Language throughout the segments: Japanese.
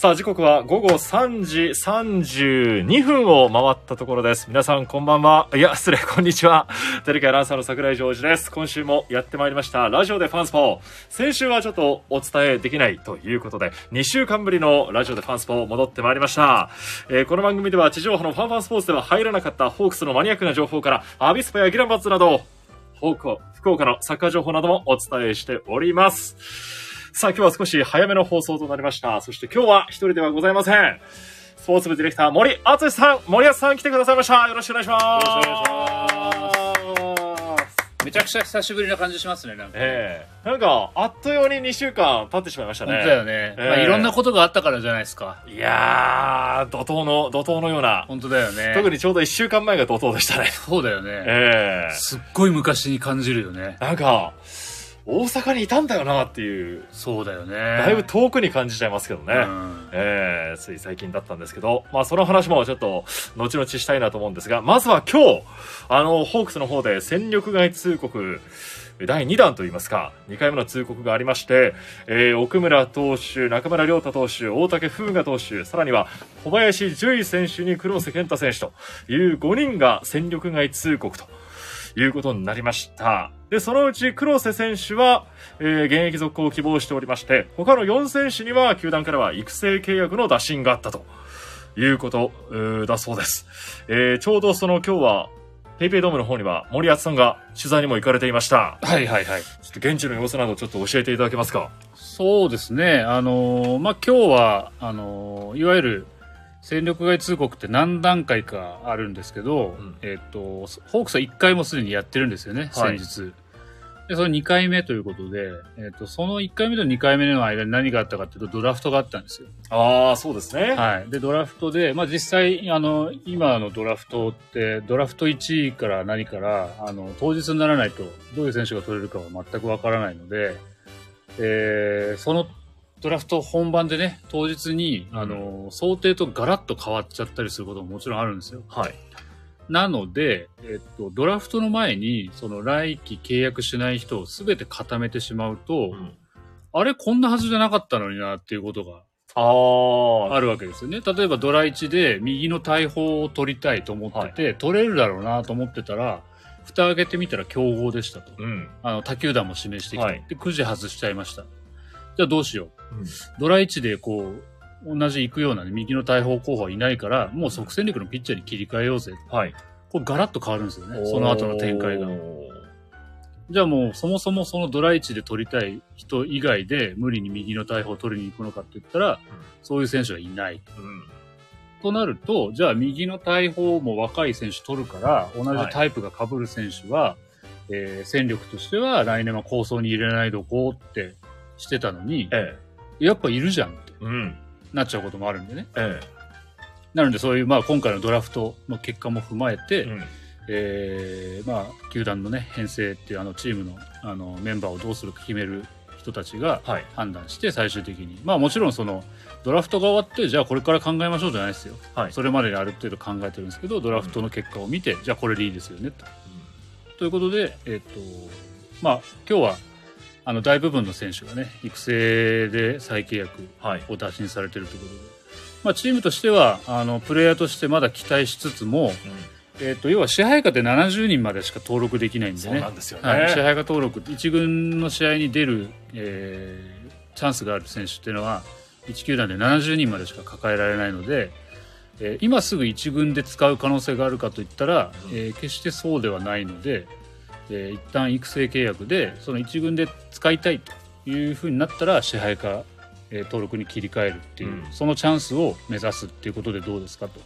さあ、時刻は午後3時32分を回ったところです。皆さん、こんばんは。いや、失礼、こんにちは。テレビアナウンサーの桜井ジョージです。今週もやってまいりました。ラジオでファンスポ先週はちょっとお伝えできないということで、2週間ぶりのラジオでファンスポ戻ってまいりました。えーこの番組では地上波のファンファンスポーツでは入らなかったホークスのマニアックな情報から、アビスパやギランバッツなど、ホーク福岡のサッカー情報などもお伝えしております。さあ今日は少し早めの放送となりました。そして今日は一人ではございません。スポーツ部ディレクター森敦さん、森敦さん来てくださいました。よろしくお願いします。よろしくお願いめちゃくちゃ久しぶりな感じしますね、なんか。ええなんか、あっという間に2週間経ってしまいましたね。本当だよね。ええまあ、いろんなことがあったからじゃないですか。いやー、怒涛の、怒涛のような。本当だよね。特にちょうど1週間前が怒涛でしたね。そうだよね。ええすっごい昔に感じるよね。なんか、大阪にいたんだよなっていう、そうだよね。だいぶ遠くに感じちゃいますけどね。うん。えー、つい最近だったんですけど、まあその話もちょっと後々したいなと思うんですが、まずは今日、あの、ホークスの方で戦力外通告、第2弾といいますか、2回目の通告がありまして、えー、奥村投手、中村亮太投手、大竹風雅投手、さらには小林樹衣選手に黒瀬健太選手という5人が戦力外通告ということになりました。で、そのうち黒瀬選手は、えー現役続行を希望しておりまして、他の4選手には球団からは育成契約の打診があったということだそうです。えーちょうどその今日は、ペイペイドームの方には森保さんが取材にも行かれていました。はいはいはい。ちょっと現地の様子などちょっと教えていただけますか？そうですね。あのーまあ、今日は、あのーいわゆる、戦力外通告って何段階かあるんですけど、うんえっ、と、ホークスは1回もすでにやってるんですよね、はい先日。で、その2回目ということで、えっ、と、その1回目と2回目の間に何があったかっていうと、ドラフトがあったんですよ。ああ、そうですね。はい。で、ドラフトで、まあ実際、あの、今のドラフトって、ドラフト1位から何から、あの、当日にならないと、どういう選手が取れるかは全くわからないので、えーそのドラフト本番でね、当日に、うんあの、想定とガラッと変わっちゃったりすることももちろんあるんですよ。はい。なので、えっと、ドラフトの前に、その来期契約しない人を全て固めてしまうと、うんあれ、こんなはずじゃなかったのになっていうことがあるわけですよね。例えばドラ1で右の大砲を取りたいと思ってて、取れるだろうなと思ってたら、蓋開けてみたら競合でしたと。うん。あの、他球団も指名してきて、はいで、くじ外しちゃいました。じゃあどうしよう。うんドラ1でこう、同じ行くようなね、右の大砲候補はいないから、もう即戦力のピッチャーに切り替えようぜ。はい。これガラッと変わるんですよね。その後の展開がじゃあもうそもそもそのドラ1で取りたい人以外で無理に右の大砲を取りに行くのかって言ったら、そういう選手はいない。うん。となると、じゃあ右の大砲も若い選手取るから、同じタイプが被る選手は、えー戦力としては来年は構想に入れないどこうってしてたのに、えやっぱいるじゃんってえ。うん。なっちゃうこともあるんでね。えなのでそういう、まあ今回のドラフトの結果も踏まえて、え。うん。えーまあ球団のね、編成っていうあのチームのあのメンバーをどうするか決める人たちがはい。判断して最終的に。まあもちろんそのドラフトが終わって、じゃあこれから考えましょうじゃないですよ。はい。それまでにある程度考えてるんですけど、ドラフトの結果を見て、じゃあこれでいいですよね、と。ということで、えっ、と、まあ、今日は、あの、大部分の選手がね、育成で再契約はい。を打診されてるということで、まあ、チームとしては、あの、プレイヤーとしてまだ期待しつつも、えっ、と、要は支配下で70人までしか登録できないんでね。支配下登録、一軍の試合に出る、えーチャンスがある選手っていうのは、1球団で70人までしか抱えられないので、えー今すぐ1軍で使う可能性があるかといったら、うん。えー決してそうではないので、えー一旦育成契約で、その1軍で使いたいというふうになったら、支配下、えー登録に切り替えるっていう、うんそのチャンスを目指すっていうことでどうですかと。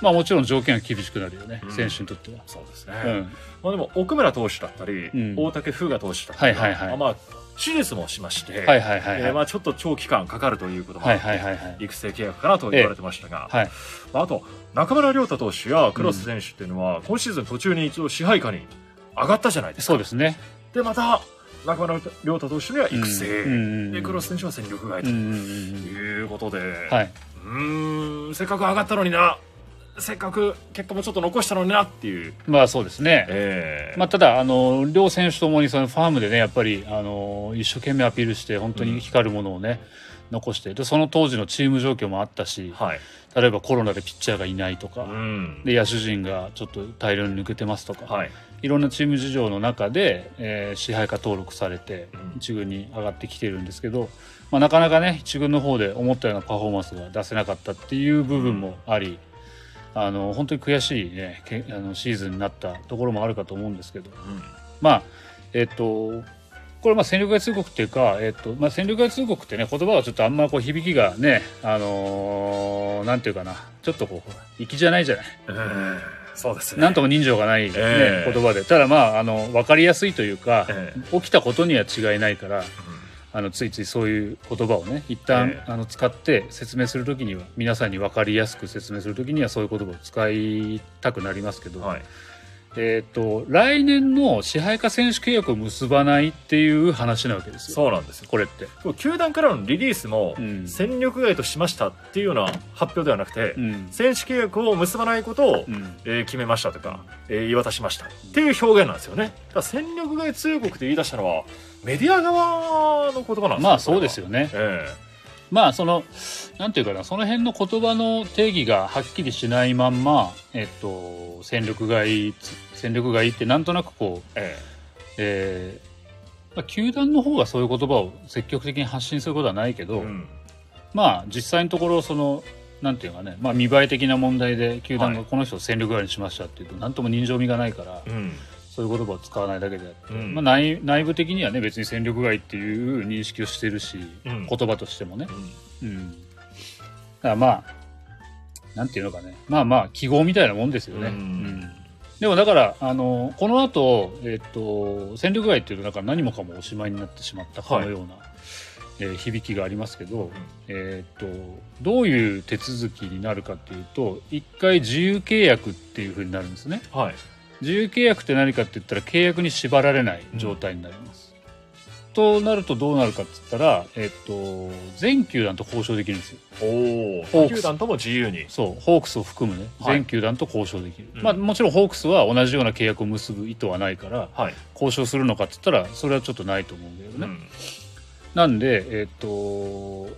まあもちろん条件は厳しくなるよね、うん選手にとっては。そうですね。うん。まあでも、奥村投手だったり、うん大竹風雅投手だったり、はいはいはいまあ、手術もしまして、はいはいはいはい。えーまあ、ちょっと長期間かかるということもはいあって、はいはいはい。育成契約かなと言われてましたが、はい。まあ、あと、中村亮太投手やクロス選手っていうのは、今シーズン途中に一度支配下に上がったじゃないですか。そうですね。で、また、中村亮太投手には育成、うんうんうんで、クロス選手は戦力外とうんうんうんいうことで、うん。はい。うーん、せっかく上がったのにな、せっかく結果もちょっと残したのになっていう、まあそうですね。ええまあ、ただあの、両選手ともにそのファームでね、やっぱりあの一生懸命アピールして、本当に光るものをね、残してで、その当時のチーム状況もあったし、はい、例えばコロナでピッチャーがいないとか、うん。で野手陣がちょっと大量に抜けてますとか、はい、いろんなチーム事情の中で、えー支配下登録されてうん。一軍に上がってきてるんですけど、まあ、なかなかね一軍の方で思ったようなパフォーマンスが出せなかったっていう部分もあり、あの本当に悔しい、ね、けあのシーズンになったところもあるかと思うんですけど。うん。まあえっ、とこれまあ戦力外通告っていうか、えっとまあ、戦力外通告ってね言葉がちょっとあんまこう響きがねあのーなんていうかなちょっとこう粋じゃないじゃない。ええそうですね。なんとも人情がない、ねええ。言葉で。ただまああの分かりやすいというか、ええ。起きたことには違いないからあのついついそういう言葉をね一旦、ええ。あの使って説明するときには皆さんに分かりやすく説明するときにはそういう言葉を使いたくなりますけど、うんはいえっ、と来年の支配下選手契約を結ばないっていう話なわけですよ。そうなんですよ。これって。球団からのリリースもうん。戦力外としましたっていうような発表ではなくて、うん。選手契約を結ばないことを、うん。えー決めましたとか、えー言い渡しましたっていう表現なんですよね。だ戦力外通告って言い出したのはメディア側の言葉なんですまあそうですよ、よね。えまあそのなんていうかなその辺の言葉の定義がはっきりしないまんま、えっと、戦力外戦力外ってなんとなくこう、ええ。ーまあ、球団の方がそういう言葉を積極的に発信することはないけど、えうん。まあ実際のところそのなんていうかね、まあ、見栄え的な問題で球団がはい。この人を戦力外にしましたっていうと何とも人情味がないから、うんそういう言葉を使わないだけであって、うんまあ、内内部的にはね別に戦力外っていう認識をしてるし、うん言葉としてもね。うんうん。だからまあ、なんていうのかね。まあまあ、記号みたいなもんですよね。うんでもだから、あの、この後、えっと、戦力外っていうと、なんか何もかもおしまいになってしまったかのような、えー響きがありますけど、えっと、どういう手続きになるかっていうと、一回自由契約っていうふうになるんですね。はい自由契約って何かって言ったら契約に縛られない状態になります。となるとどうなるかって言ったら、えっと、全球団と交渉できるんですよ。おお球団とも自由に。そう、ホークスを含むね、はい。全球団と交渉できる。うん。まあもちろんホークスは同じような契約を結ぶ意図はないから、はい、交渉するのかって言ったら、それはちょっとないと思うんだよね。うん。なんで、えっ、と、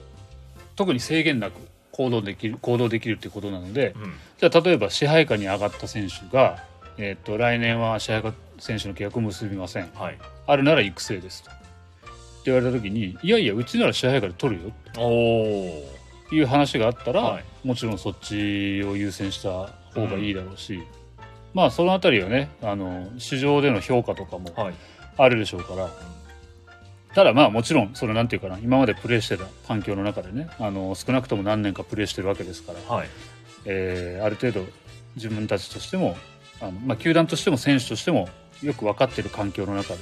特に制限なく行動できる、行動できるっていうことなので、うん。じゃあ例えば支配下に上がった選手が、えっ、と、来年は支配下選手の契約を結びません。はい。あるなら育成ですと。って言われた時に、いやいや、うちなら支配下で取るよおいう話があったら、はい。もちろんそっちを優先した方がいいだろうし、まあそのあたりはね、あの、市場での評価とかもはい。あるでしょうから、ただまあもちろん、そのなんていうかな、今までプレーしてた環境の中でね、あの、少なくとも何年かプレーしてるわけですから、はい。えーある程度自分たちとしても、あのまあ球団としても選手としてもよく分かってる環境の中で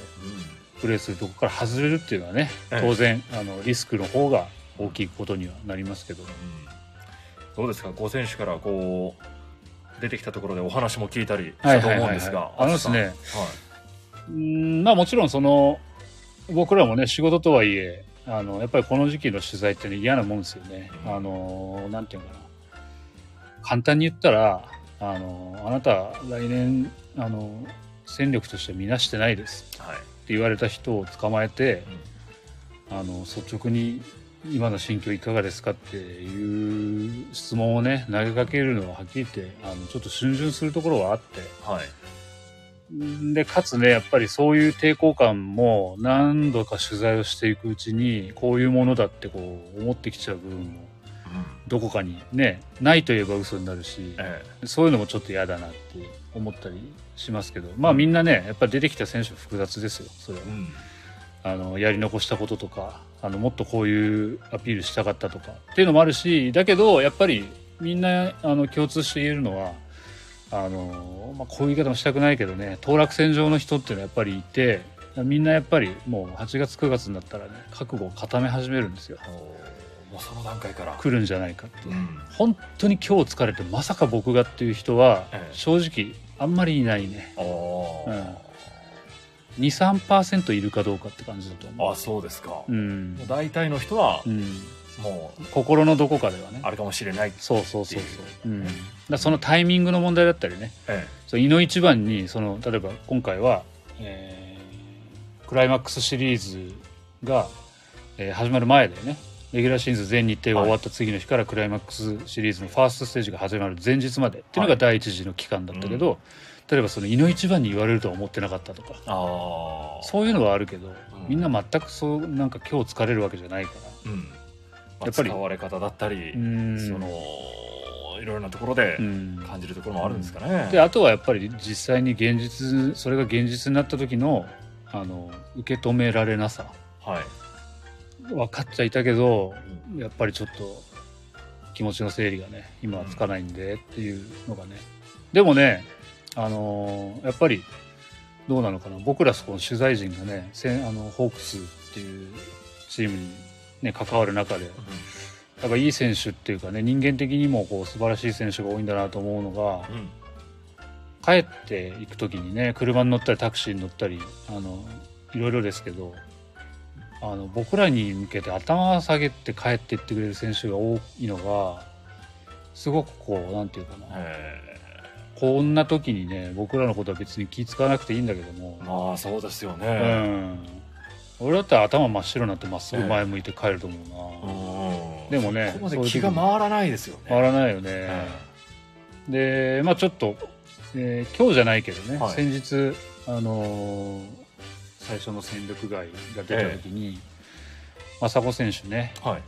プレーするとこから外れるっていうのはね、ええ。当然、あの、リスクの方が大きいことにはなりますけど、うん。どうですか？5選手からこう出てきたところでお話も聞いたりしたと思うんですがあのですね、はい、うーんまあもちろんその僕らもね仕事とはいえあのやっぱりこの時期の取材ってね嫌なもんですよね。うん。あのなんていうのかな。簡単に言ったらあのあなた来年あの戦力として見なしてないです。はい。って言われた人を捕まえて、あの率直に今の心境いかがですかっていう質問をね投げかけるのははっきり言ってあのちょっと逡巡するところはあって。はい。で、かつね、やっぱりそういう抵抗感も何度か取材をしていくうちに、こういうものだってこう思ってきちゃう部分も、うんどこかにね、ないといえば嘘になるし、えそういうのもちょっと嫌だなって思ったりしますけど、まあみんなね、やっぱり出てきた選手は複雑ですよ、それはえ。うんあの、やり残したこととか、あの、もっとこういうアピールしたかったとかっていうのもあるし、だけど、やっぱりみんな、あの、共通して言えるのは、あの、まあ、こういう言い方もしたくないけどね、当落線上の人っていうのはやっぱりいて、みんなやっぱりもう8月9月になったらね、覚悟を固め始めるんですよ。もうその段階から。来るんじゃないかって。いう。うん。本当に今日疲れてまさか僕がっていう人はええ。正直あんまりいないね。あー。2、3%いるかどうかって感じだと思う。あそうですか、うん。大体の人はうん。もう心のどこかではね。あるかもしれないそうそうそうそう、うん、そのタイミングの問題だったりね。えそう井の一番にその例えば今回は、えークライマックスシリーズが、えー始まる前だよねレギュラーシーズン全日程が終わった次の日からクライマックスシリーズのファーストステージが始まる。前日まで。っていうのが第一次の期間だったけど、例えばその井の一番に言われるとは思ってなかったとか。そういうのはあるけど、ん。みんな全くそうなんか今日疲れるわけじゃないから。うん。まあやっぱり。使われ方だったり、うん。そのいろいろなところでうん。感じるところもあるんですかね、であとはやっぱり実際に現実それが現実になった時のあの受け止められなさはい、分かっちゃいたけどやっぱりちょっと気持ちの整理がね今はつかないんでっていうのがね。でもねあのーやっぱりどうなのかな。僕らこの取材陣がねせんあのホークスっていうチームに、ね、関わる中でやっぱいい選手っていうかね人間的にもこう素晴らしい選手が多いんだなと思うのがうん。帰っていく時にね車に乗ったりタクシーに乗ったりあのいろいろですけどあの僕らに向けて頭を下げて帰っていってくれる選手が多いのがすごくこうなんていうかな。えこんな時にね僕らのことは別に気使わなくていいんだけども。え、まあそうですようね、ん、俺だったら頭真っ白になってまっすぐ前向いて帰ると思うな、うんでもねそこまで気が回らないですよね。変わらないよね、え。でまあちょっと、えー今日じゃないけどね、はい。先日あのー最初の戦力外が出た時に、雅子選手ねえはい。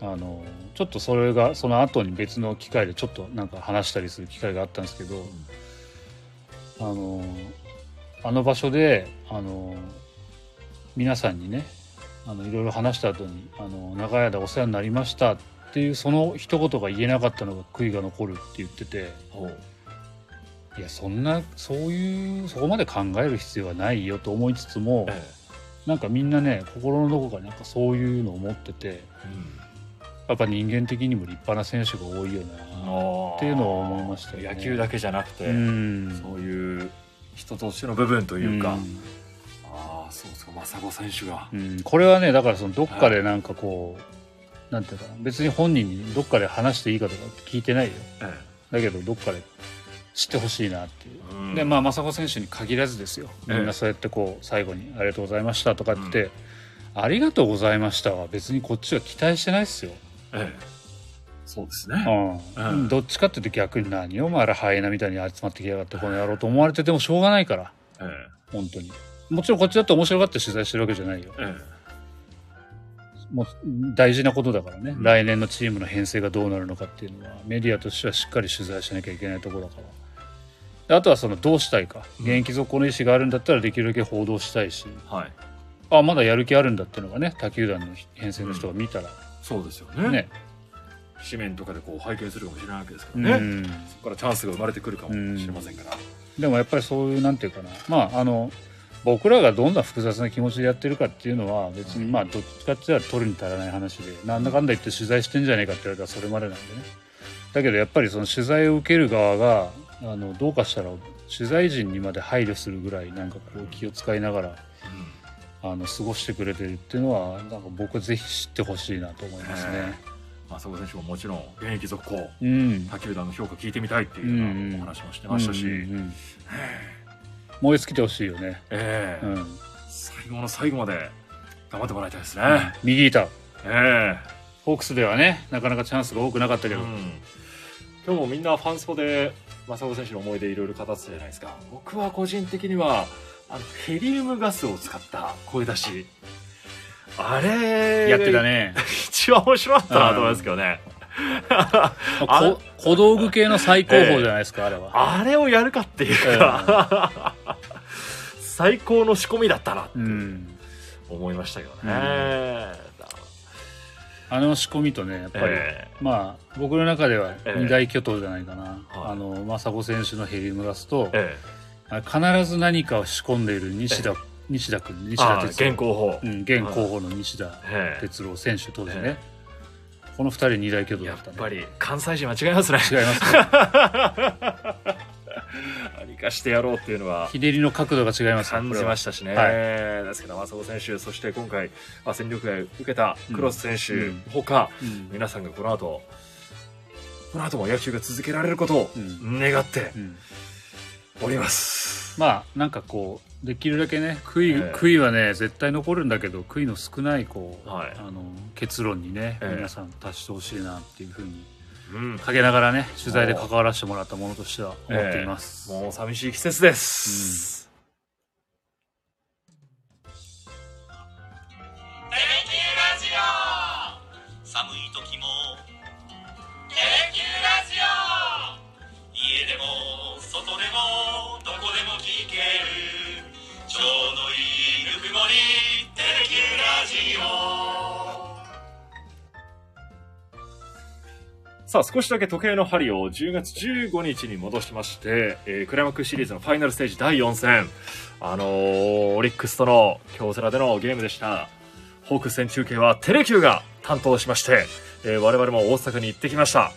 あのーちょっとそれがその後に別の機会でちょっとなんか話したりする機会があったんですけど、あのーあの場所で、あのー皆さんにねあのいろいろ話した後にあの長い間お世話になりましたっていうその一言が言えなかったのが悔いが残るって言っててほういやそんなそういうそこまで考える必要はないよと思いつつもえなんかみんなね心のどこかになんかそういうのを持っててえやっぱ人間的にも立派な選手が多いよなっていうのは思いましたよね。野球だけじゃなくて、うん。そういう人としての部分というか、ん。ああそうそう正子選手が、うん。これはねだからそのどっかでなんかこうなんていうかな別に本人にどっかで話していいかとか聞いてないよ。え。だけどどっかで知ってほしいなっていう。えうん。でまあ雅子選手に限らずですよ。みんなそうやってこう最後に「ありがとうございました」とかって、ありがとうございました」は別にこっちは期待してないですよ、ええ。そうですうね、ん。うん。どっちかっていうと逆に何お前らハイエナみたいに集まってきやがってこの野郎と思われててもしょうがないから。え本当に。もちろんこっちだって面白がって取材してるわけじゃないよ。ええ。もう大事なことだからね、うん。来年のチームの編成がどうなるのかっていうのはメディアとしてはしっかり取材しなきゃいけないところだから。であとはそのどうしたいか。うん。現役続行の意思があるんだったらできるだけ報道したいし、えはい。あまだやる気あるんだっていうのがね他球団の編成の人が見たら。そうですよね。ね、紙面とかでこう拝見するかもしれないわけですかうらね、ん、そこからチャンスが生まれてくるかもしれませんから、でもやっぱりそういうなんていうかな。まああの僕らがどんな複雑な気持ちでやってるかっていうのは別にまあどっちかっていうと取るに足らない話でなんだかんだ言って取材してんじゃねえかって言われたらそれまでなんでね。だけどやっぱりその取材を受ける側があのどうかしたら取材陣にまで配慮するぐらいなんかこう気を使いながらあの過ごしてくれてるっていうのはなんか僕はぜひ知ってほしいなと思いますね。正子選手ももちろん現役続行うん。他球団の評価聞いてみたいっていうようなお話もしてましたし、うんうんうん。燃え尽きてほしいよね。ええ。うん。最後の最後まで頑張ってもらいたいですね、右板。えホークスではねなかなかチャンスが多くなかったけど、えうん。今日もみんなファンスポで正子選手の思い出いろいろ語ってたじゃないですか。僕は個人的にはあのヘリウムガスを使った声出し。あれやってたね。一番面白かったなと思いますけどね、小道具系の最高峰じゃないですか、あれは。あれをやるかっていうか、最高の仕込みだったなってうん。思いましたけどね、うんあの仕込みとね、やっぱり、えまあ、僕の中ではええ二大巨頭じゃないかな。はいあの、正子選手のヘリウムガスと、ええあ必ず何かを仕込んでいる西田、西田君、西田哲郎。現行法、うん、現候補の西田ええ哲郎選手当時ね。えこの二人二大巨頭だやったね。っぱり関西人は違いますね違いますね。何かしてやろうっていうのはひねりの角度が違います感じまししたしね、は。ですけど松尾選手そして今回、まあ、戦力外受けたクロス選手、うん。他た、うん。皆さんがこの後この後も野球が続けられることをうん。願ってうん。おります、まあなんかこうできるだけね悔い,、ええ。悔いはね絶対残るんだけど悔いの少ないこう、はい。あの結論にね、ええ。皆さん達してほしいなっていうふうにうん、陰ながらね取材で関わらせてもらったものとしては思っています、もう寂しい季節です、さあ少しだけ時計の針を10月15日に戻しまして、えークライマックスシリーズのファイナルステージ第4戦。あのーオリックスとの京セラでのゲームでした。ホークス戦中継はテレキューが担当しまして、えー我々も大阪に行ってきました。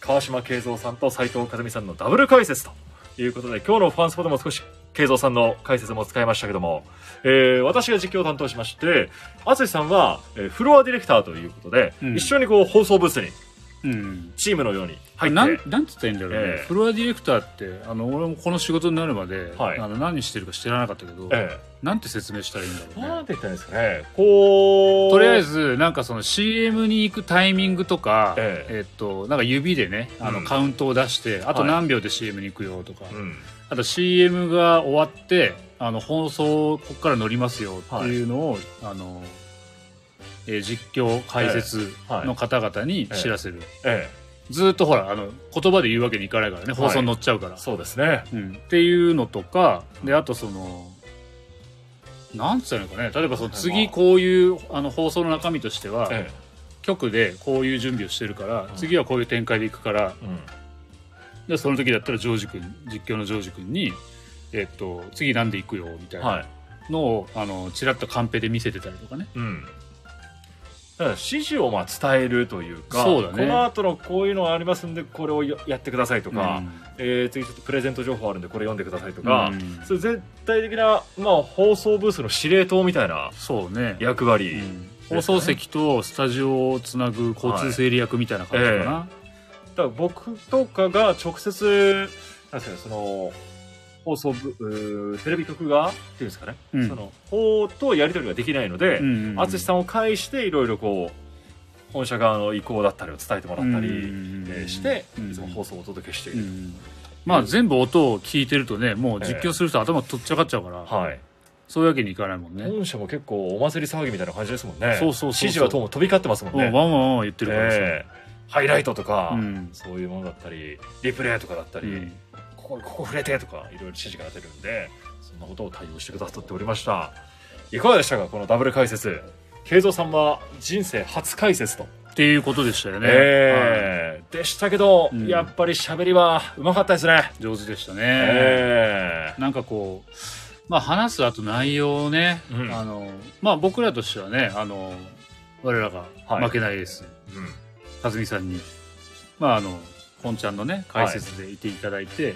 川島慶三さんと斉藤和美さんのダブル解説ということで今日のファンスポでも少し慶三さんの解説も使いましたけども、えー私が実況を担当しまして淳さんは、えーフロアディレクターということで、うん。一緒にこう放送ブースにうんチームのように入って。なんなんて言ったらいいんだろうね、ええ。フロアディレクターってあの俺もこの仕事になるまで、はい。あの何してるか知らなかったけど、えなんて説明したらいいんだえ、ろうね。なんて言ったらいいんですかね。こう。とりあえずなんかその CM に行くタイミングとか、ええ。っとなんか指でねあのうん。カウントを出して、あとはい。何秒で CM に行くよとか、うん。あと CM が終わってあの放送ここから乗りますよっていうのを、あのえー実況解説の方々に知らせる、えずーっとほらあの言葉で言うわけにいかないからね。放送に乗っちゃうから、え、そうですね。うん、っていうのとかであとそのなんつったらいいのかね。例えばその次こういうあの放送の中身としては、え局でこういう準備をしてるから、次はこういう展開でいくからえ、うん。でその時だったらジョージ君実況のジョージ君に、えっと次なんで行くよみたいはない。のを、あのちらっとカンペで見せてたりとかね。うん指示をまあ伝えるというかね。この後のこういうのがありますんでこれをややってくださいとか、うん。えー次ちょっとプレゼント情報あるんでこれ読んでくださいとか、うん。そういう絶対的な、まあ、放送ブースの司令塔みたいなそうね、役割、うん。放送席とスタジオをつなぐ交通整理役みたいな感じかな、だから僕とかが直接なんですかねその放送部テレビ局側っていうんですかね、うん。その方とやり取りができないので淳、さんを介していろいろこう本社側の意向だったりを伝えてもらったり、してうんいつも放送をお届けしている、うん。まあ全部音を聞いてるとねもう実況する人頭取っちゃかっちゃうから、はい。そういうわけにいかないもんね、本社も結構お祭り騒ぎみたいな感じですもんね。そうそうそう指示はどうも飛び交ってますもんね。うんワンワンワン言ってるからさ、ええハイライトとか、うん。そういうものだったりリプレイとかだったり、うんここここ触れてとかいろいろ指示が出るんでそんなことを対応してくださっておりました。いかがでしたかこのダブル解説。慶三さんは人生初解説と、っていうことでしたよね、はい。ええでしたけど、うん。やっぱり喋りはうまかったですね、上手でしたね、ええなんかこうまあ話すあと内容をね、うん。あのまあ僕らとしてはねあの我らがはい。負けないです、うん。和美さんにまああの本ちゃんのね解説でいていただいて、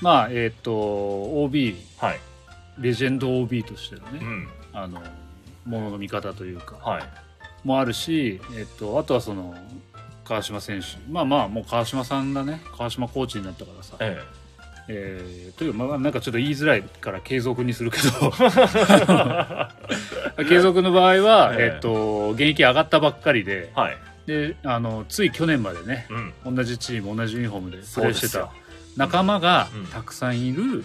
まあえっ、と OB はい、レジェンド OB としてのね、うん。あのものの見方というかはい。もあるし、えっと、あとはその川島選手。まあまあもう川島さんだね。川島コーチになったからさ、ええ。ーというかまあなんかちょっと言いづらいから継続にするけど。継続の場合は、ええ。えっと現役上がったばっかりで。えはい、であのつい去年までねうん、同じチーム同じユニフォームでプレーしてた仲間がうん。たくさんいる、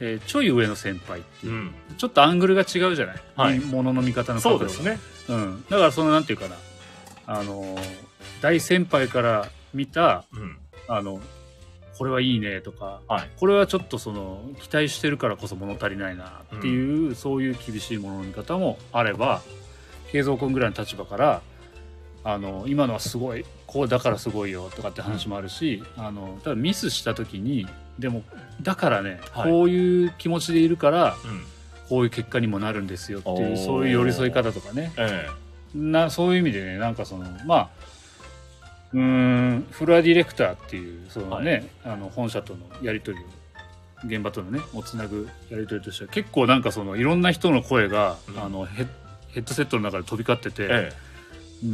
えーちょい上の先輩っていう。う、ん、ちょっとアングルが違うじゃない、はい。ものの見方の角度が。そうですね。うん、だからそのなんていうかな。あの大先輩から見たうん。あのこれはいいねとか、はい。これはちょっとその期待してるからこそ物足りないなっていう、そういう厳しいものの見方もあれば慶三君ぐらいの立場からあの今のはすごいこうだからすごいよとかって話もあるし、あのただミスした時にでもだからね、はい。こういう気持ちでいるからうん。こういう結果にもなるんですよっていうそういう寄り添い方とかね。えなそういう意味でねなんかそのまあうーんフロアディレクターっていうそのね、あの本社とのやり取りを現場とのねをつなぐやり取りとしては結構なんかそのいろんな人の声が、うん。あのヘヘッドセットの中で飛び交ってて、えうん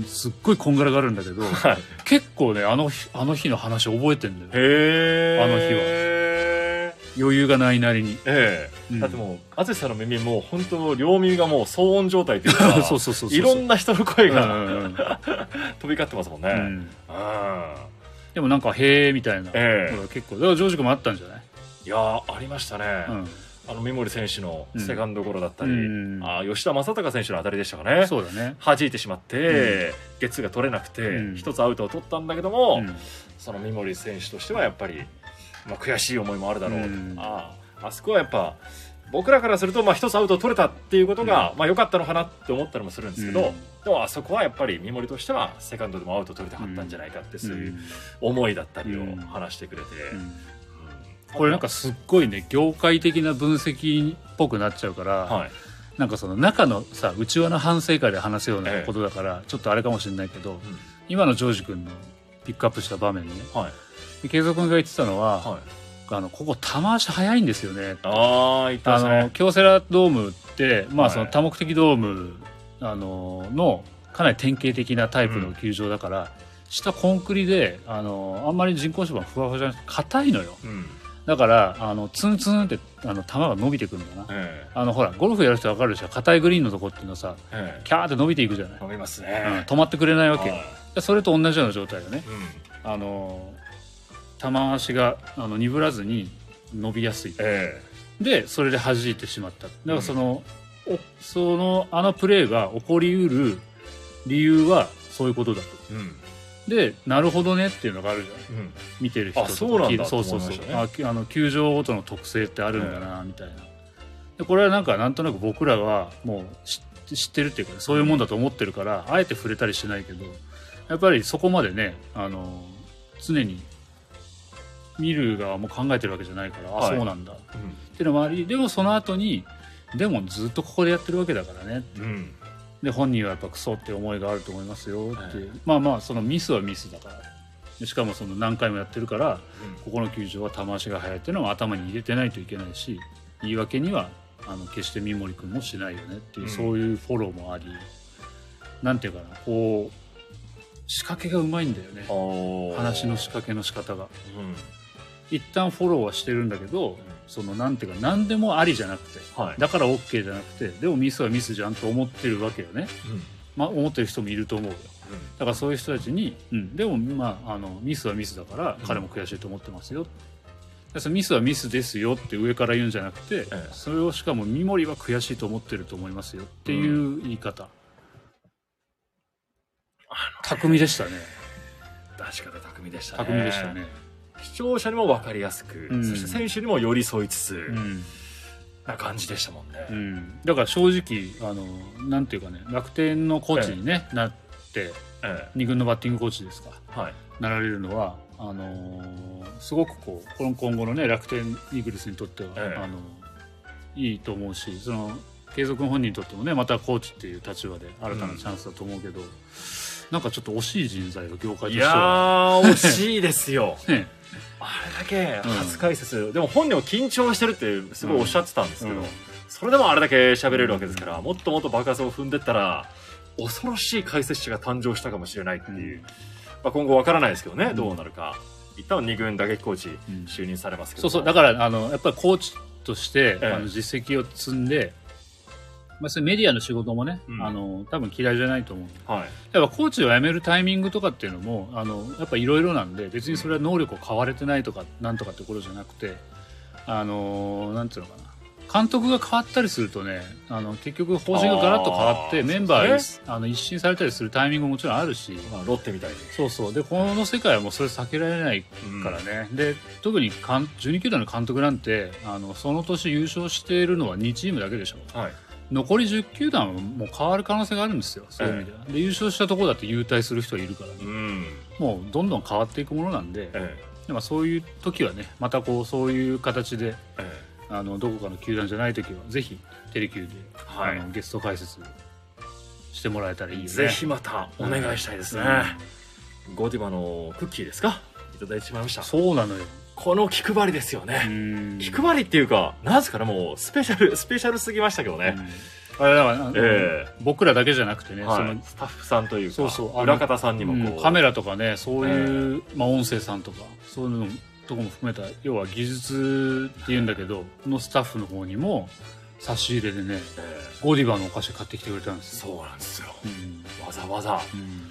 すっごいこんがらがるんだけどえはい。結構ねあの日あの日の話覚えてんだよ。へえあの日は。余裕がないなりに、ええ。うん。だってもう淳さんの耳もう本当両耳がもう騒音状態というか そうそうそうそういろんな人の声が、うんうんうん。飛び交ってますもんね、うん。あでもなんかへえみたいな、ええ。ほら結構だからジョージ君もあったんじゃない、いやーありましたね、うんあの三森選手のセカンドゴロだったり、うん。あー吉田正尚選手の当たりでしたかね。そうだね、弾いてしまって、ゲッツーが取れなくてうん。一、つアウトを取ったんだけども、うん。その三森選手としてはやっぱり、まあ、悔しい思いもあるだろう。と、うん。あああそこはやっぱ僕らからすると、まあ、一つアウトを取れたっていうことが、まあ、良かったのかなって思ったりもするんですけど、うん。でもあそこはやっぱり三森としてはセカンドでもアウト取りたかったんじゃないかって、そういう思いだったりをうん。話してくれて、うんうんこれなんかすっごいね業界的な分析っぽくなっちゃうから、はい。なんかその中のさ内輪の反省会で話すようなことだから、ちょっとあれかもしれないけど今のジョージ君のピックアップした場面ね。はい。で継続君が言ってたのは、はい。あのここ球足速いんですよね。ああ言ってまあの京セラドームって、まあ、はい。その多目的ドーム、あののかなり典型的なタイプの球場だから、下コンクリであのあんまり人工芝ふわふわじゃなくて硬いのよ。うんだからあのツンツンってあの球が伸びてくるんだな。えあのほらゴルフやる人分かるでしょ。硬いグリーンのとこっていうのはさええキャーって伸びていくじゃない、え飲みますうんね、止まってくれないわけ。それと同じような状態よね。うん。あの球足があの鈍らずに伸びやすい。えでそれで弾いてしまった。だからその、おそのあのプレーが起こりうる理由はそういうことだと。えうんでなるほどねっていうのがあるじゃん。うん。見てる人とかあそうそうそうそう。ねあきあの球場ごとの特性ってあるんだなみたいな。でこれはなんかなんとなく僕らはもう知知ってるっていうかそういうもんだと思ってるからあえて触れたりしないけどやっぱりそこまでねあの常に見る側も考えてるわけじゃないから、はい。あそうなんだ。っうん。ていうのもありでもその後にでもずっとここでやってるわけだからねうんで本人はやっぱクソって思いがあると思いますよってはい。まあまあそのミスはミスだから。でしかもその何回もやってるからここの球場は球足が速いっていうのは頭に入れてないといけないし言い訳にはあの決して三森君もしないよねっていう、うん。そういうフォローもありなんていうかなこう仕掛けがうまいんだよね。話の仕掛けの仕方が。うん一旦フォローはしてるんだけどそのなんていうか何でもありじゃなくてはい。だから OK じゃなくてでもミスはミスじゃんと思ってるわけよね、うん。まあ、思ってる人もいると思うよ。だからそういう人たちに、うん、でもまああのミスはミスだから彼も悔しいと思ってますよ、でそのミスはミスですよって上から言うんじゃなくて、えそれをしかも三森は悔しいと思ってると思いますよっていう言い方、巧みでしたね。出し方巧みでしたね。巧みでしたね、視聴者にも分かりやすく、うん。そして選手にも寄り添いつつ、うん。な感じでしたもんね、うん、だから正直あのなんていうかね楽天のコーチに、ねなってえ2軍のバッティングコーチですか？えはい。なられるのはあのーすごくこう今後のね楽天イーグルスにとっては、ええ。あのいいと思うしその継続本人にとってもねまたコーチっていう立場で新たなチャンスだと思うけど、なんかちょっと惜しい人材が業界としていや惜しいですよ。ね、あれだけ初解説、でも本人も緊張してるってすごいおっしゃってたんですけど、うん。それでもあれだけ喋れるわけですから、もっともっと爆発を踏んでったら恐ろしい解説者が誕生したかもしれないっていう、うん。まあ、今後わからないですけどね、ん。どうなるか。一旦2軍打撃コーチうん。就任されますけどそうそう。だからあのやっぱりコーチとして、ええ。あの実績を積んで、まあ、それメディアの仕事もね、うん。あの多分嫌いじゃないと思う。はい。やっぱコーチを辞めるタイミングとかっていうのもあのやっぱいろいろなんで別にそれは能力を買われてないとかなんとかってことじゃなくてあのなんていうのかな。監督が変わったりするとねあの結局方針がガラッと変わってメンバーあの一新されたりするタイミングももちろんあるしまあ、ロッテみたいに、そうそう。でこの世界はもうそれ避けられないからね、で特にかん12球団の監督なんてあのその年優勝しているのは2チームだけでしょ。はい残り10球団はもう変わる可能性があるんですよそういう意味では、で優勝したところだって優退する人がいるからね。うん。もうどんどん変わっていくものなんで、えでまあそういう時はねまたこうそういう形でええ。あのどこかの球団じゃない時はぜひテレキューで、はい。あのゲスト解説してもらえたらいいよね。えぜひまたお願いしたいですね、ゴディバのクッキーですか？いただいてしまいました。そうなのよこの気配りですよね。うん。気配りっていうか、なんですかね、もう、スペシャル、スペシャルすぎましたけどね。うん。あれだから、え僕らだけじゃなくてね、えはい。そのスタッフさんというか、そうそう裏方さんにもこう、うんカメラとかねそういう、まあ、音声さんとかそういうのとかも含めた要は技術っていうんだけどのスタッフの方にも差し入れでねえゴディバのお菓子買ってきてくれたんですそうなんですよ。うん。わざわざ、うん。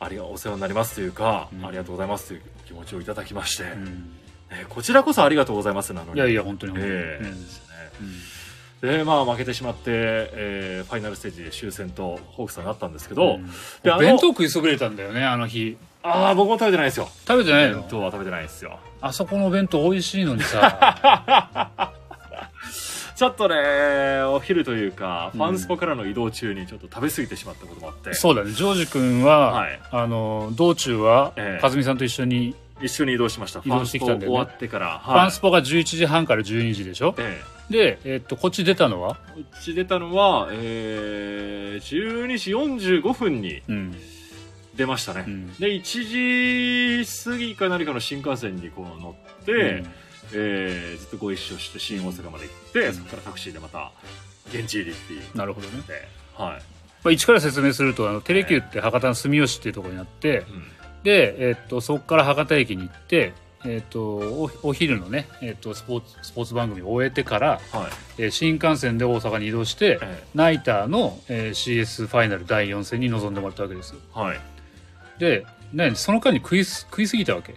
ありがお世話になりますというか、うん。ありがとうございますという気持ちをいただきまして、うん。えーこちらこそありがとうございますなのに。いやいや本当に本当に、ええうん。ですよね。うんで、まあ負けてしまって、えーファイナルステージで終戦とホークスになったんですけど、うん。で弁当食いそびれたんだよねあの日。ああ、僕も食べてないですよ。食べてない弁の当は食べてないですよ。あそこのお弁当美味しいのにさ ちょっとね、お昼というか、うん。ファンスポからの移動中にちょっと食べ過ぎてしまったこともあって、そうだね。ジョージ君は、はい。あの道中は、ええ。和美さんと一緒に、一緒に移動しました。移動してきたんだよね。ファンスポ終わってから。ファンスポが11時半から12時でしょ。えで、えっとこっち出たのは？えこっち出たのは、えー、12時45分にうん、出ましたね。うん。で、1時過ぎか何かの新幹線にこう乗って、えーずっとご一緒して新大阪まで行って、うんそこからタクシーでまた現地入りっていうなるほどね、で、はい。まあ、一から説明するとあのテレキューって博多の住吉っていうところにあってうんで、えっとそこから博多駅に行って、えっとおお昼のね、えっとスポーツスポーツ番組を終えてから、はい。えー新幹線で大阪に移動して、えナイターの、えー CS ファイナル第4戦に臨んでもらったわけですよーはい。で何その間に食いす食いすぎたわけ？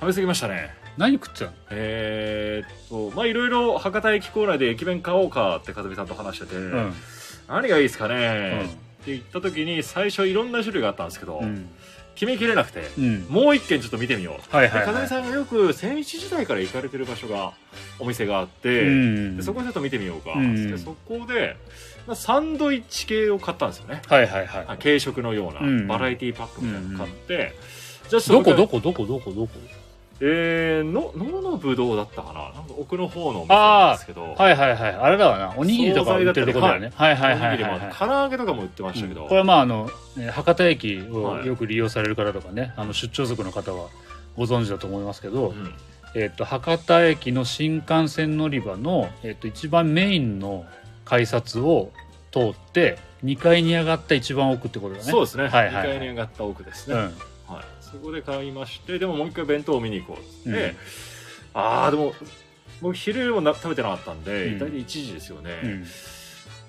食べ過ぎましたね。何食ってたの？えーっと、まあいろいろ博多駅構内で駅弁買おうかって風見さんと話してて、うん。何がいいですかね、って言った時に最初いろんな種類があったんですけど、うん。決めきれなくて、うん。もう一軒ちょっと見てみよう。はいはいはいで風見さんがよく千一時代から行かれてる場所がお店があって、うん。でそこちょっと見てみようか、うん。でそこでまあサンドイッチ系を買ったんですよね。はいはいはい。あ軽食のようなうん。バラエティパックみたいなの買って、じゃあどこどこどこどこどこ？えー、の野のぶどうだったかな？なんか奥の方のお店なんですけど、はいはいはい。あれだわな。おにぎりとか売ってるとこだよね。はい。はいはいおにぎりもはいはい唐揚げとかも売ってましたけど、これはまああのね博多駅をはい。よく利用される方とかね、あの出張族の方はご存知だと思いますけど、うん。えっと博多駅の新幹線乗り場の、えっと一番メインの改札を通って2階に上がった一番奥ってことだね。そうですね、はいはいはい。2階に上がった奥ですね、うん。はい、そこで買いましてでももう一回弁当を見に行こうって、うん。ああでも僕昼もな食べてなかったんで、うん。大体1時ですよね、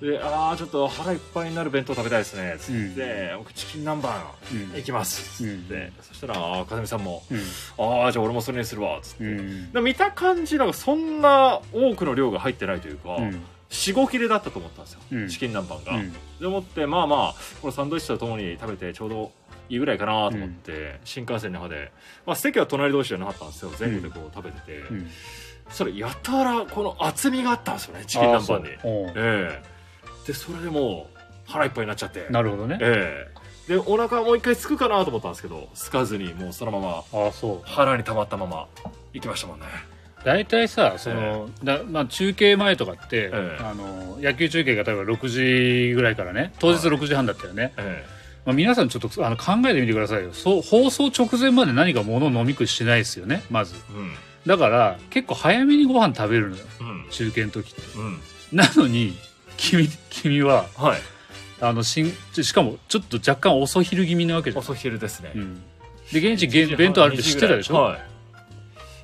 うん。でああちょっと腹いっぱいになる弁当食べたいですねつって、僕チキン南蛮うん。行きますつって、うん。そしたらあー風見さんもうん。ああじゃあ俺もそれにするわつって、見た感じなんかそんな多くの量が入ってないというか、うん45切れだったと思ったんですよ、うん。チキン南蛮が、うん。で思ってまあまあこのサンドイッチとともに食べてちょうどいいぐらいかなと思って、新幹線の中で、まあ、席は隣同士じゃなかったんですよ。前後でこう食べてて、うん。それやたらこの厚みがあったんですよねチキン南蛮に。ええ。でそれでもう腹いっぱいになっちゃって。なるほどね。ええ。でお腹もう一回すくかなと思ったんですけどすかずにもうそのままああそう。腹に溜まったまま行きましたもんね大体さその、だまあ、中継前とかって、ええ。あの野球中継が例えば6時ぐらいからね当日6時半だったよね、えまあ、皆さんちょっとあの考えてみてくださいよ。そう放送直前まで何か物を飲み食いしないですよねまず。えうん。だから結構早めにご飯食べるのようん。中継の時って。うん。なのに君君ははい。あのしんしかもちょっと若干遅昼気味なわけじゃん、遅昼ですね、うん、で現地げ弁当あるって知ってたでしょ、はい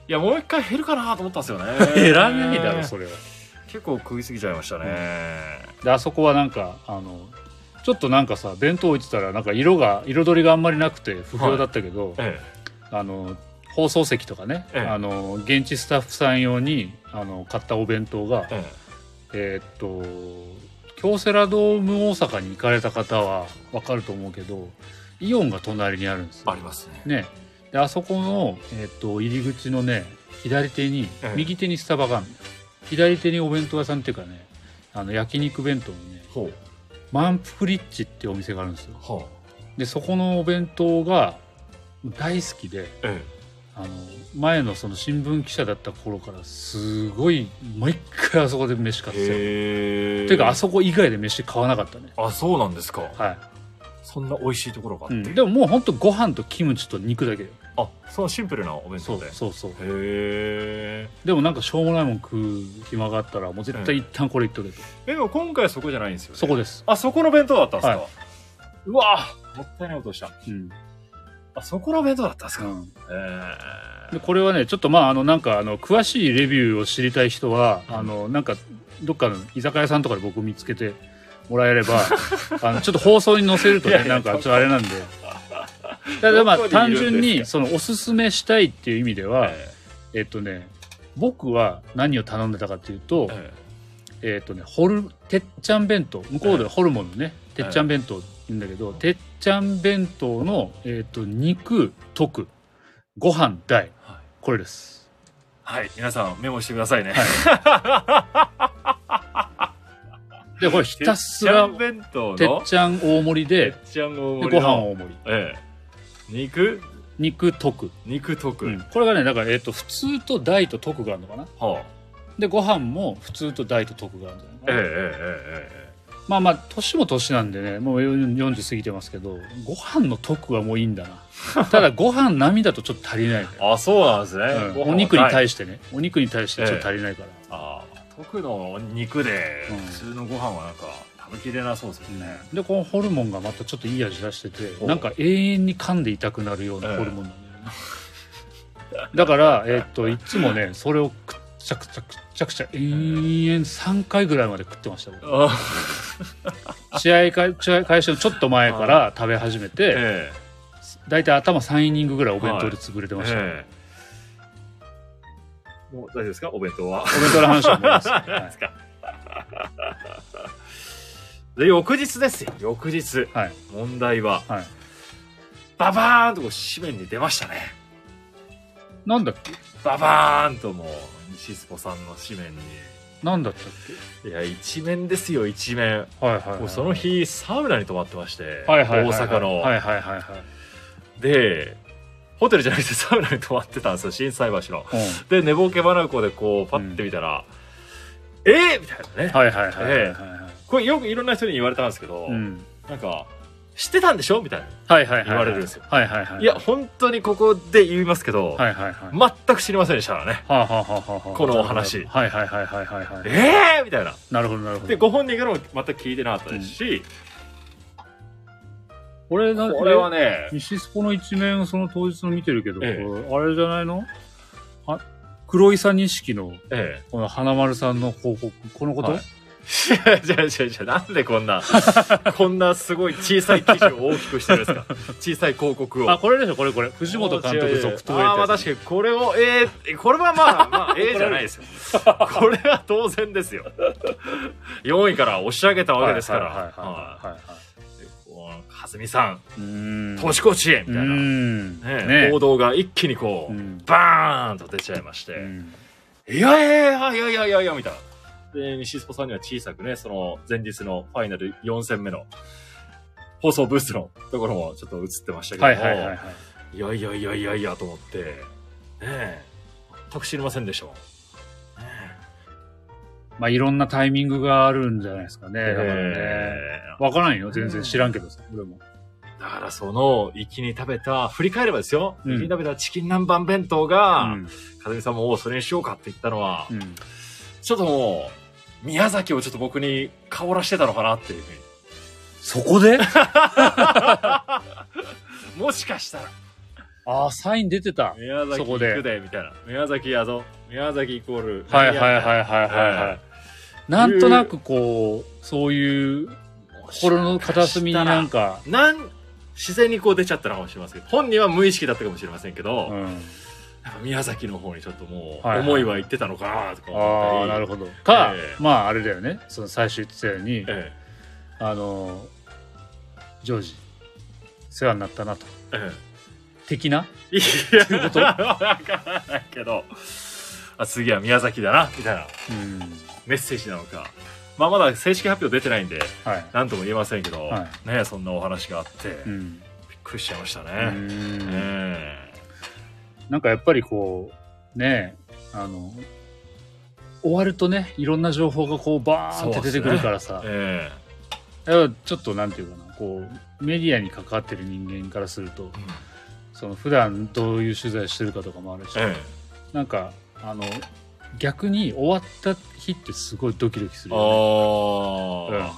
いやもう一回減るかなと思ったんですよね。減らないだろそれは。結構食いすぎちゃいましたね、であそこはなんかあのちょっとなんかさ弁当置いてたらなんか色が彩りがあんまりなくて不評だったけど、えあの放送席とかね、ええ。あの現地スタッフさん用にあの買ったお弁当がええ。えーっと京セラドーム大阪に行かれた方は分かると思うけどイオンが隣にあるんですよ。ありますね。ねであそこの、えーっと入り口のね左手に、ええ右手にスタバがある左手にお弁当屋さんっていうかねあの焼肉弁当のねほう。マンプフリッチっていうお店があるんですよ。はでそこのお弁当が大好きであえ。あの前のその新聞記者だった頃からすごい毎回あそこで飯買えってたよへえ。ていうかあそこ以外で飯買わなかったね。あそうなんですか。はい、そんな美味しいところがあって、うん、でももうほんとご飯とキムチと肉だけよあそのシンプルなお弁そう当で？へそうそう。えでもなんかしょうもないもん食う暇があったらもう絶対一旦これいっとけと、でも今回はそこじゃないんですよね。そこです、あそこの弁当だったんですか、はうわもったいないことした。うん。あそこの弁当だったんですか、うん、えでこれはねちょっとまああのなんかあの詳しいレビューを知りたい人は、うん。あのなんかどっかの居酒屋さんとかで僕見つけてもらえれば あのちょっと放送に載せるとねいやいやなんかちょっとあれなんでただまあどこにいるんですか？単純にそのおすすめしたいっていう意味でーは、ええ。っとね僕は何を頼んでたかっていうとー、え。えっとねホルてっちゃん弁当向こうではホルモンのねてっちゃん弁当って言うんだけど、てっちゃん弁当の、えっと肉溶くご飯大。これです。はい、皆さんメモしてくださいね。でこれひたすらてっの？ちゃん大盛りでご飯大盛り。ええ肉？肉溶く、肉溶く、うん。これがねだから、えっと普通と大と溶くがあるのかな？はあ。でご飯も普通と大と溶くがあるんじゃない？かな、えええええまあまあ年も年なんでねもう40過ぎてますけどご飯の溶くはもういいんだな。ただご飯並みだとちょっと足りない。ね、えあそうなんですね、うん。お肉に対してね。お肉に対してちょっと足りないから、ああ溶くの肉でうん。普通のご飯はなんかきれなそうですよね、でこのホルモンがまたちょっといい味出してておなんか永遠に噛んでいたくなるようなええ。ホルモンなんだよね、だから、えっといつもねそれをくっちゃくちゃくっちゃくちゃ延々3回ぐらいまで食ってました僕。あ試合開試合開始のちょっと前から食べ始めてえ大体頭3イニングぐらいお弁当で潰れてえました、ええ。もう大丈夫ですか？お弁当は。お弁当の話はもういいです、は ですかで翌日ですよ。翌日。いはい。問題は。はい、ババーンとこう紙面に出ましたね。なんだっけ？ババーンともう西スポさんの紙面に。なんだったっいや一面ですよ一面。けはいはい、はい、もうその日サウナに泊まってまして、はいはいはいはい。大阪の、はいはいはいはい。でホテルじゃなくてサウナに泊まってたんですよ心斎橋の。うん。で寝ぼけ花子でこうパッて見たら、えー、みたいなね、はいはいはいはいはいはいこれよくいろんな人に言われたんですけど、うん。なんか知ってたんでしょみたいなはいはいはい言われるんですよ。はいはいはいい。や本当にここで言いますけど、はいはいはい。全く知りませんでしたからね。はあはあはあはあこのお話。はいはいはいはいはいはいえーみたいな。なるほどなるほど。でご本人からも全く聞いてなかったですし、俺なこれはね西スポの一面その当日の見てるけど、ええ。あれじゃないの？は黒井さ錦のえこの花丸さんの広告このこと、はい。え違う違う違うなんでこんな こんなすごい小さい記事を大きくしてるんですか？小さい広告を。あこれでしょ？これこれ。藤本監督続投ああまあ確かにこれをえー、これはまあまあ ええじゃないですよ。これは当然ですよ。4位から押し上げたわけですから。はいはいはいはいはい。はい。でこう蓮見さん。ん。投手コーチへみたいな、うねんね報道が一気にこう、うん。バーンと出ちゃいまして、うん。いやいやいやいやいやいやみたいな。で、西スポさんには小さくね、その前日のファイナル4戦目の放送ブースのところもちょっと映ってましたけども、はいはいはいはいいやいやいやいやいやと思って、ねえ、全く知りませんでしたもん。ねまあいろんなタイミングがあるんじゃないですかね。えだからね。えわからんよ。全然知らんけどさ。俺も。だからその、行きに食べた、振り返ればですよ、うん行きに食べたチキン南蛮弁当が、うん。風見さんも、おうそれにしようかって言ったのは、うん。ちょっともう、宮崎をちょっと僕に顔らしてたのかなっていうふうに。そこで？もしかしたら、ああ、サイン出てた。宮崎行くで、みたいな。宮崎やぞ。宮崎イコール。はいはいはいはいはいはい。なんとなくこう、そういう心の片隅になんか、なん、自然にこう出ちゃったのかもしれませんけど、本人は無意識だったかもしれませんけど、うん。宮崎の方にちょっともう、思いは言ってたのかなとかあ思ったり。あ、なるほど。かえ、えまああれだよね。その最初言ってたように、えあの、ジョージ、世話になったなと。え。的な？ええ。いや、こと？わからないけど、あ次は宮崎だな、みたいなうん。メッセージなのか。まあまだ正式発表出てないんで、はい。なんとも言えませんけど、はねそんなお話があって、びっうん。くりしちゃいましたうね。んえなんかやっぱりこう、ねあの、終わるとね、いろんな情報がこうバーンって出てくるからさ、ええ。やっぱちょっとなんていうかな、こう、メディアに関わってる人間からすると、その普段どういう取材してるかとかもあるし、えなんかあの逆に終わった日ってすごいドキドキすえるよね、ああ、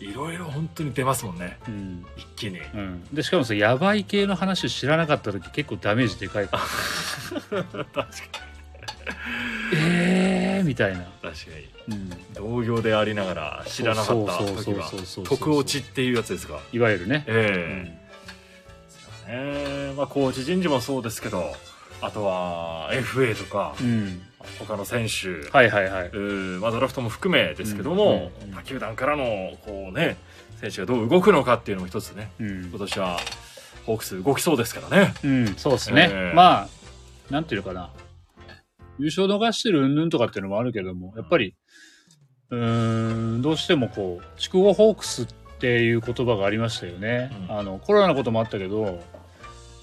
いろいろ本当に出ますもんね。うん。一気に。うん、でしかもさやばい系の話知らなかった時結構ダメージでかいから。確かえーみたいな、に確かに。うん、同業でありながら知らなかったそうそうそう時はそうそう徳落ちっていうやつですが。いわゆるね、ええ。ね。まあコーチ人事もそうですけどあとは FA とか。うんうん他の選手、はいはいはい、うんまあ、ドラフトも含めですけども、うんうん他球団からのこうね選手がどう動くのかっていうのも一つねうん。今年はホークス動きそうですからね。うん、そうですね、ええ。まあなんていうのかな。優勝逃してる云々とかっていうのもあるけどもやっぱりうーんどうしてもこう筑後ホークスっていう言葉がありましたよね、うん。あのコロナのこともあったけど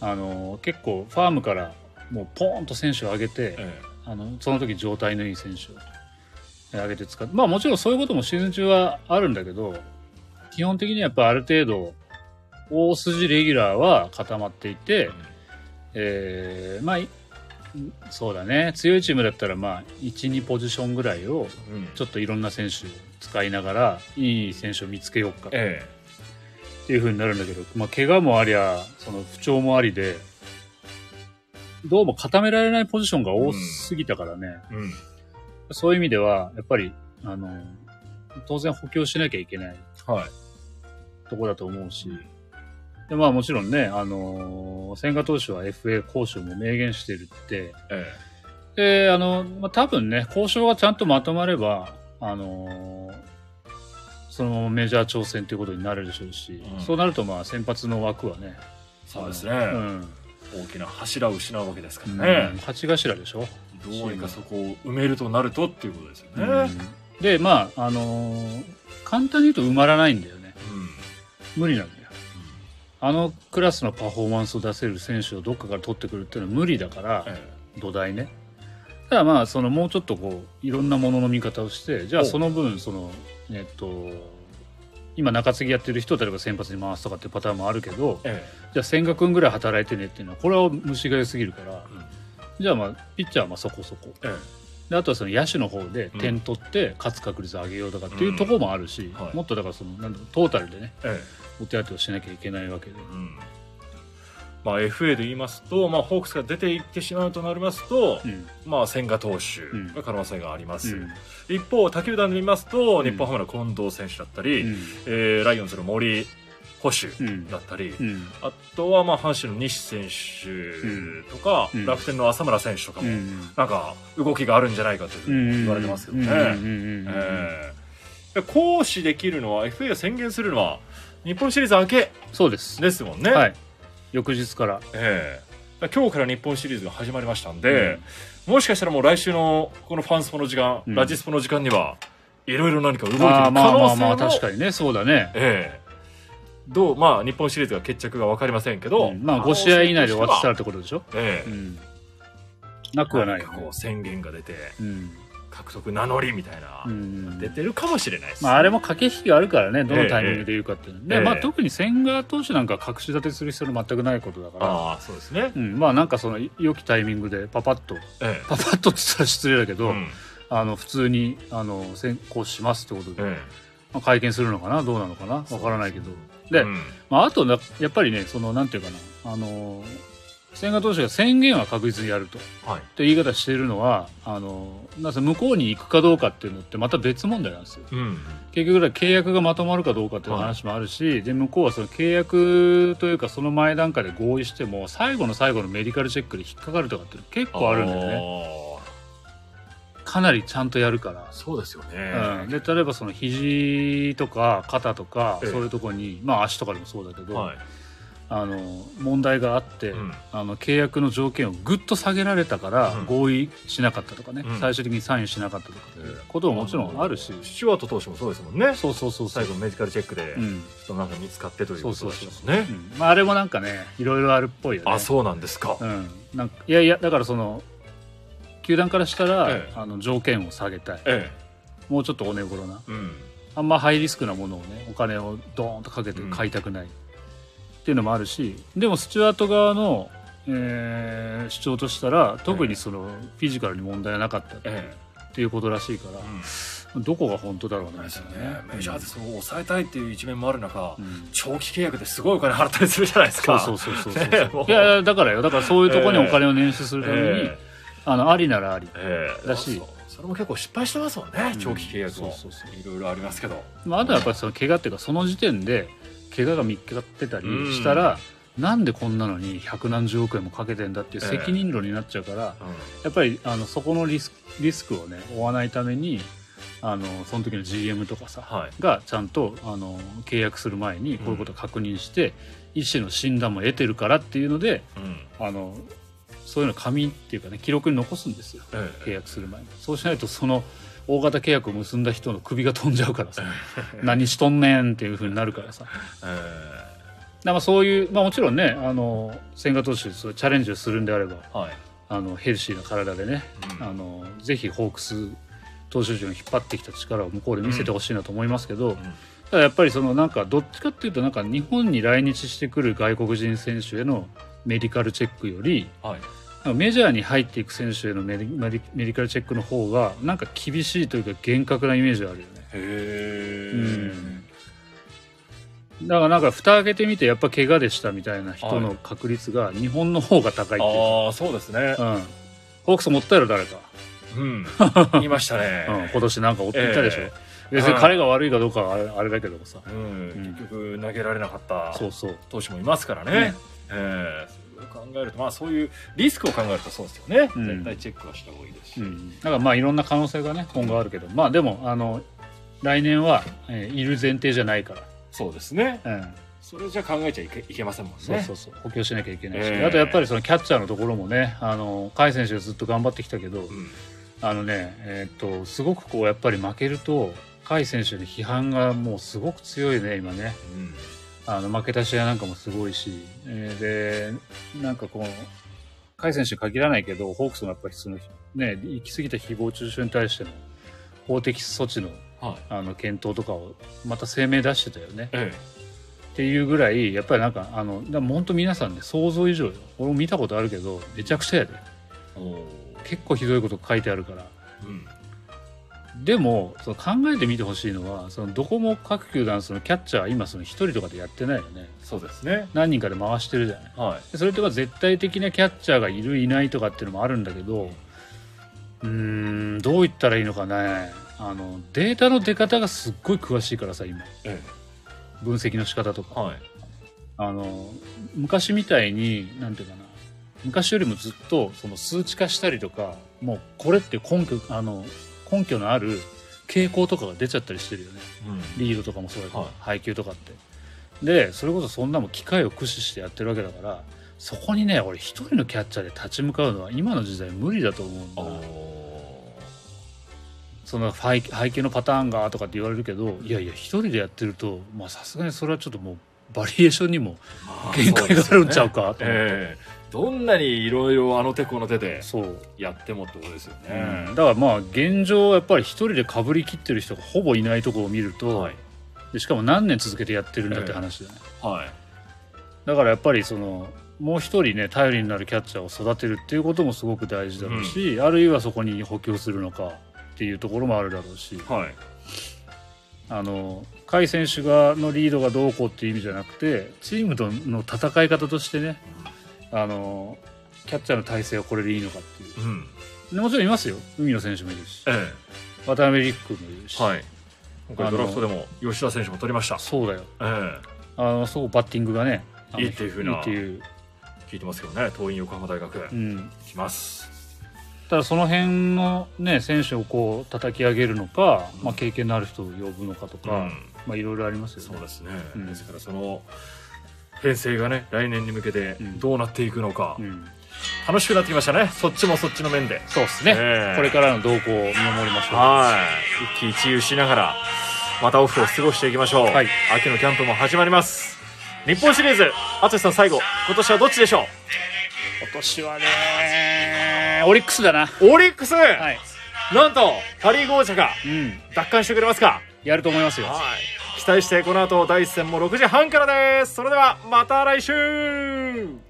あの結構ファームからもうポーンと選手を上げて、えあのその時状態のいい選手を上げて使ってまあもちろんそういうこともシーズン中はあるんだけど基本的にはやっぱある程度大筋レギュラーは固まっていて、えーまあいそうだね。強いチームだったらまあ12ポジションぐらいをちょっといろんな選手を使いながらいい選手を見つけようかっえていう風になるんだけど、まあ、怪我もありゃその不調もありでどうも固められないポジションが多すぎたからね、えうん。そういう意味ではやっぱりあの当然補強しなきゃいけない。はい。ところだと思うし、でまあもちろんね、あのー千賀投手は FA 交渉も明言してるって、えで、あの、まあ、多分ね、交渉がちゃんとまとまれば、あのーそのままメジャー挑戦ということになるでしょうし、うん。そうなるとまあ先発の枠はね、そうですね、うん。大きな柱を失うわけですかうんらね、勝ち頭でしょ？どうにかそこを埋めるとなるとっていうことですよね。うんで、まあ、あのー簡単に言うと埋まらないんだよね。うん無理なんだよ。あのクラスのパフォーマンスを出せる選手をどっかから取ってくるっていうのは無理だから、え土台ね。ただまあ、そのもうちょっとこう、いろんなものの見方をして、じゃあおその分、その、えっと、今中継ぎやってる人を例えば先発に回すとかっていうパターンもあるけど、えじゃあ千賀君ぐらい働いてねっていうのは、これは虫が良すぎるから、うん。じゃあまあ、ピッチャーはまあそこそこ。えであとはその野手の方で点取って勝つ確率を上げようとかっていうところもあるし、うん。はい。もっとだからそのなんだろうトータルでねえお手当てをしなきゃいけないわけで、うんまあ、FA で言いますと、まあ、ホークスが出ていってしまうとなりますと、うん。まあ、千賀投手ん。が可能性があります、うん。一方他球団で見ますと、うん。日本ハムの近藤選手だったり、うん。えーライオンズの森捕手うん。だったり、うん。あとはまあ阪神の西選手とか、うん。楽天の浅村選手とかも、うん。なんか動きがあるんじゃないかと言われてますけどね。えー行使できるのは FA を宣言するのは日本シリーズ明けそうですですもん。ね。はい翌日から。ええ。今日から日本シリーズが始まりましたんで、もしかしたらもう来週のこのファンスポの時間、うん。ラジスポの時間にはいろいろ何か動いてる可あーまあま能性もあまあ確かにねそうだね、ええ。どうまあ日本シリーズが決着が分かりませんけど、うん。まあ5試合以内で終わってたらっらてことでしょ、ええ。うん、なくはないよね。こう宣言が出て。うん獲得名乗りみたいな、うん出てるかもしれないです、まあ、あれも駆け引きがあるからねどのタイミングで言うかっていうの、でまあ、ええ。ええ特に千賀投手なんか隠し立てする必要全くないことだから。ああそうですね、うん、まあなんかその良きタイミングでパパッとえパパッとって言ったら失礼だけど、えうん。あの普通にあの先行しますってことで、えまあ、会見するのかな？どうなのかな？わからないけど。で、えうん。まあ、あとなやっぱりねそのなんていうかなあの千賀投手が宣言は確実にやると。はい。って言い方しているのはあのなんせ向こうに行くかどうかっていうのってまた別問題なんですよ。うん。結局契約がまとまるかどうかっていう話もあるし、で向こうはその契約というかその前段階で合意しても最後の最後のメディカルチェックで引っかかるとかって結構あるんだよね。ねかなりちゃんとやるから、そうですよね、うん、で例えばその肘とか肩とかええ。そういうところに、まあ足とかでもそうだけど、はいあの問題があって、うん。あの契約の条件をぐっと下げられたからうん。合意しなかったとかね、うん。最終的にサインしなかったとかことももちろんあるし、スチュワート投手もそうですもんね。そうそうそう最後メディカルチェックでうん。ちょっとなんか見つかってというそうことそうそうでしたもんねうん。まあ、あれもなんかねいろいろあるっぽいよね。あそうなんですか、うん、なんかいやいやだからその球団からしたら、ええ。あの条件を下げたい。えもうちょっとお値頃な。あんまハイリスクなものをねお金をドーンとかけて買いたくない、っていうのもあるしでもスチュワート側のえー主張としたら特にそのフィジカルに問題はなかったっえ。ていうことらしいから、どこが本当だろうなみたいなねメジャーでそう抑えたいっていう一面もある中、うん。長期契約ですごいお金払ったりするじゃないですか。そうそうそうそう いやだからよだからそういうところにお金を捻出するために、え。あのありならあり、ええ。えだし。それも結構失敗してますもんね、うん。長期契約もいろいろありますけど。まあ、あとはやっぱりその怪我っていうかその時点で怪我が見つかってたりしたら、なんでこんなのに百何十億円もかけてんだっていう責任論になっちゃうから、やっぱりあのそこのリスクリスクをね負わないためにあのその時の GM とかさ、はい。がちゃんとあの契約する前にこういうことを確認して、医師の診断も得てるからっていうのでうん。あのそういうの紙っていうかね記録に残すんですよ。ええ。契約する前に。そうしないとその大型契約を結んだ人の首が飛んじゃうからさ。何しとんねんっていうふうになるからさ。だかそういう、まあ、もちろんねあの千賀投手チャレンジをするんであればえはい。あのヘルシーな体でねうん。あのぜひホークス投手陣を引っ張ってきた力を向こうで見せてほしいなと思いますけど、ただやっぱりそのなんかどっちかっていうとなんか日本に来日してくる外国人選手へのメディカルチェックよりはいメジャーに入っていく選手へのメディカルチェックの方がなんか厳しいというか厳格なイメージがあるよね。へえ、うん。だからなんか蓋開けてみてやっぱ怪我でしたみたいな人の確率が日本の方が高いっていう。ああそうですね。か、うん、ホークス持ったやろ誰か、うん。言 いましたね、うん、今年なんか追っていたでしょ、え別に彼が悪いかどうかはあれあれだけどもさ。うん。結局投げられなかった投手もいますからね。ね。ええ。それを考えるとまあそういうリスクを考えるとそうですよね、うん。絶対チェックはした方がいいですし、うん、だからまあいろんな可能性がね今後あるけど。まあでもあの来年は、えーいる前提じゃないかそうですね。ら、うん、それじゃ考えちゃいけいけませんもんね。そうそうそう。補強しなきゃいけないし、ええあとやっぱりそのキャッチャーのところもねあの甲斐選手がずっと頑張ってきたけど、うん。あのねえーっとすごくこうやっぱり負けると甲斐選手に批判がもうすごく強いね今ね。うんあの負けた試合なんかもすごいし、えーでなんかこう甲斐選手に限らないけどホークスもやっぱりそのね行き過ぎた誹謗中傷に対しての法的措置のはい。あの検討とかをまた声明出してたよね。えっていうぐらいやっぱりなんかあのでも本当皆さんね想像以上よ。俺も見たことあるけどめちゃくちゃやで。結構ひどいこと書いてあるから。うんでもその考えてみてほしいのはそのどこも各球団そのキャッチャー今その一人とかでやってないよね。そうですね。何人かで回してるじゃない。はい。でそれとか絶対的なキャッチャーがいるいないとかっていうのもあるんだけどうーんどう言ったらいいのかね。あのデータの出方がすっごい詳しいからさ今。え分析の仕方とか。えはい。あの昔みたいになんていうかな。昔よりもずっとその数値化したりとかもうこれって根拠あの根拠のある傾向とかが出ちゃったりしてるよね。うん。リードとかもそうだけど、はい。配球とかって。でそれこそそんなもん機械を駆使してやってるわけだからそこにね俺一人のキャッチャーで立ち向かうのは今の時代無理だと思うんだ。おその配配球のパターンがとかって言われるけどいやいや一人でやってるとまあさすがにそれはちょっともうバリエーションにもー限界があるんちゃうかと思って。ええどんなにいろいろあの手この手でそう。やってもってことですようねん、だからまあ現状やっぱり一人でかぶりきってる人がほぼいないところを見ると、はい。でしかも何年続けてやってるんだって話だよね、はい。だからやっぱりそのもう一人ね頼りになるキャッチャーを育てるっていうこともすごく大事だろうし、あるいはそこに補強するのかっていうところもあるだろうし。はい。あの甲斐選手がのリードがどうこうっていう意味じゃなくてチームとの戦い方としてねあのキャッチャーの体制はこれでいいのかっていう。うん。でもちろんいますよ。海野選手もいるし。え渡辺陸君もいるし、えはい。今回ドラフトでも吉田選手も取りました。そうだよ。えあのすごくバッティングがねいいっていう風ないいっていう、え聞いてますけどね。桐蔭横浜大学。うん、来ます。ただその辺のね選手をこう叩き上げるのか、まあ、経験のある人を呼ぶのかとか、うん。まあいろいろありますよね。そうですね、うん。ですからその編成がね来年に向けてうん。どうなっていくのか、うん、楽しくなってきましたね。そっちもそっちの面で。そうですね、ええ。これからの動向を見守りましょう。はい。一喜一憂しながらまたオフを過ごしていきましょう、はい。秋のキャンプも始まります。日本シリーズ。淳さん最後。今年はどっちでしょ今年はねオリックスだな。うオリックス、はい。なんとパ・リーグ王者がうん。奪還してくれますか？やると思いますよ。は待してこの後第1戦も6時半からです。それではまた来週。